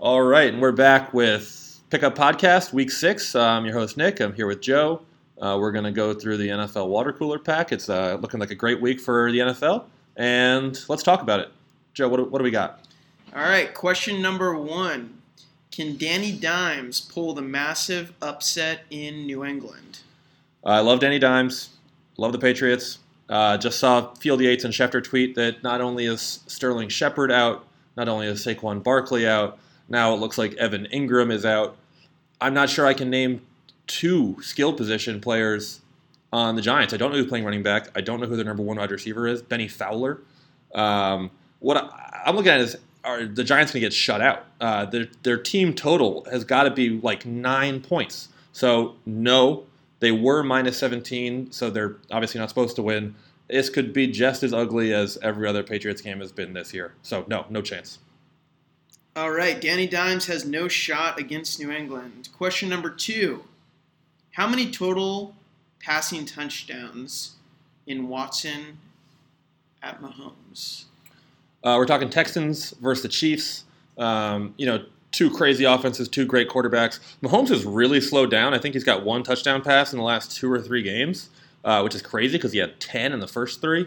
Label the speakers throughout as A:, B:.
A: All right, and we're back with Pickup Podcast, Week Six. I'm your host Nick. I'm here with Joe. Uh, we're going to go through the NFL water cooler pack. It's uh, looking like a great week for the NFL, and let's talk about it. Joe, what, what do we got?
B: All right, question number one: Can Danny Dimes pull the massive upset in New England?
A: I love Danny Dimes. Love the Patriots. Uh, just saw Field Yates and Schefter tweet that not only is Sterling Shepard out, not only is Saquon Barkley out, now it looks like Evan Engram is out. I'm not sure I can name two skill position players on the Giants. I don't know who's playing running back. I don't know who their number one wide receiver is. Bennie Fowler. Um, what I, am looking at is are the Giants going to get shut out? Uh, their their team total has got to be like nine points. So no, they were minus 17, so they're obviously not supposed to win. This could be just as ugly as every other Patriots game has been this year. So no, no chance.
B: All right, Danny Dimes has no shot against New England. Question number two How many total passing touchdowns in Watson at Mahomes?
A: Uh, we're talking Texans versus the Chiefs. Um, you know, two crazy offenses, two great quarterbacks. Mahomes has really slowed down. I think he's got one touchdown pass in the last two or three games, uh, which is crazy because he had 10 in the first three.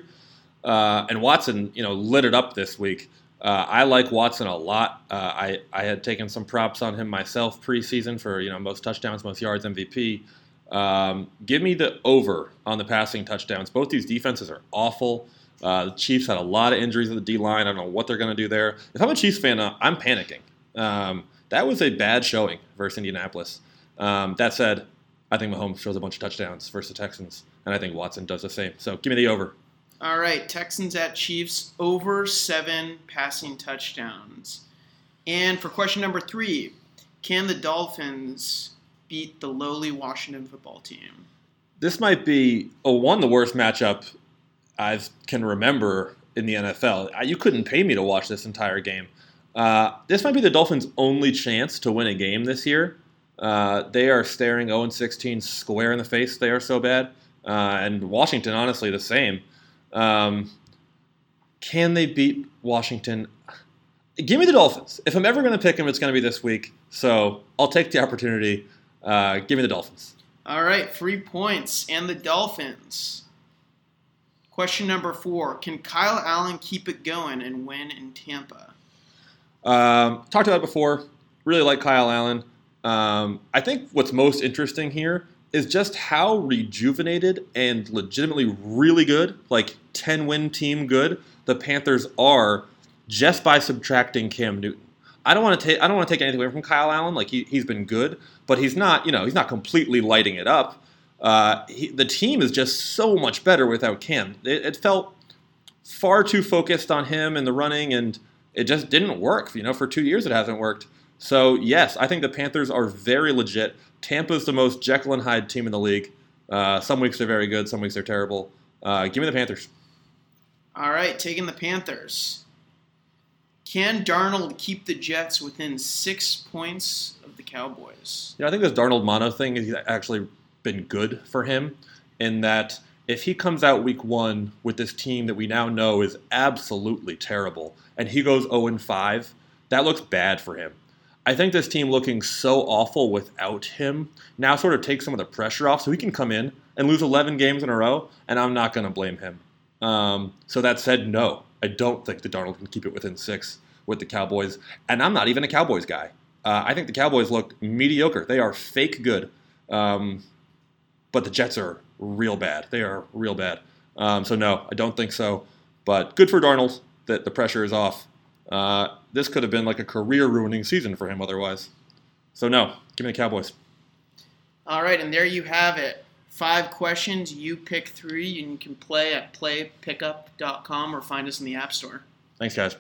A: Uh, and Watson, you know, lit it up this week. Uh, I like Watson a lot. Uh, I I had taken some props on him myself preseason for you know most touchdowns, most yards, MVP. Um, give me the over on the passing touchdowns. Both these defenses are awful. Uh, the Chiefs had a lot of injuries at the D line. I don't know what they're going to do there. If I'm a Chiefs fan, uh, I'm panicking. Um, that was a bad showing versus Indianapolis. Um, that said, I think Mahomes shows a bunch of touchdowns versus the Texans, and I think Watson does the same. So give me the over.
B: All right, Texans at Chiefs over seven passing touchdowns. And for question number three, can the Dolphins beat the lowly Washington football team?
A: This might be a one the worst matchup I can remember in the NFL. You couldn't pay me to watch this entire game. Uh, this might be the Dolphins' only chance to win a game this year. Uh, they are staring 0 16 square in the face. They are so bad. Uh, and Washington, honestly, the same. Um, can they beat Washington? Give me the Dolphins. If I'm ever going to pick them, it's going to be this week. So I'll take the opportunity. Uh, give me the Dolphins.
B: All right, three points and the Dolphins. Question number four Can Kyle Allen keep it going and win in Tampa?
A: Um, talked about it before. Really like Kyle Allen. Um, I think what's most interesting here is just how rejuvenated and legitimately really good, like 10 win team good, the Panthers are just by subtracting Cam Newton. I don't want to take I don't want to take anything away from Kyle Allen. Like he, he's been good, but he's not you know he's not completely lighting it up. Uh, he, the team is just so much better without Cam. It, it, felt far too focused on him and the running, and it just didn't work. You know, for two years it hasn't worked. So yes, I think the Panthers are very legit. Tampa's the most Jekyll and Hyde team in the league. Uh, some weeks they're very good, some weeks they're terrible. Uh, give me the Panthers.
B: All right, taking the Panthers. Can Darnold keep the Jets within six points of the Cowboys?
A: Yeah, I think this Darnold mono thing has actually been good for him in that if he comes out week one with this team that we now know is absolutely terrible and he goes 0 5, that looks bad for him. I think this team looking so awful without him now sort of takes some of the pressure off so he can come in and lose 11 games in a row, and I'm not going to blame him. Um, so that said, no, I don't think the Darnold can keep it within six with the Cowboys, and I'm not even a Cowboys guy. Uh, I think the Cowboys look mediocre. They are fake good, um, but the Jets are real bad. They are real bad. Um, so no, I don't think so. But good for Darnold that the pressure is off. Uh, this could have been like a career ruining season for him otherwise. So, no, give me the Cowboys.
B: All right, and there you have it. Five questions. You pick three, and you can play at playpickup.com or find us in the App Store.
A: Thanks, guys.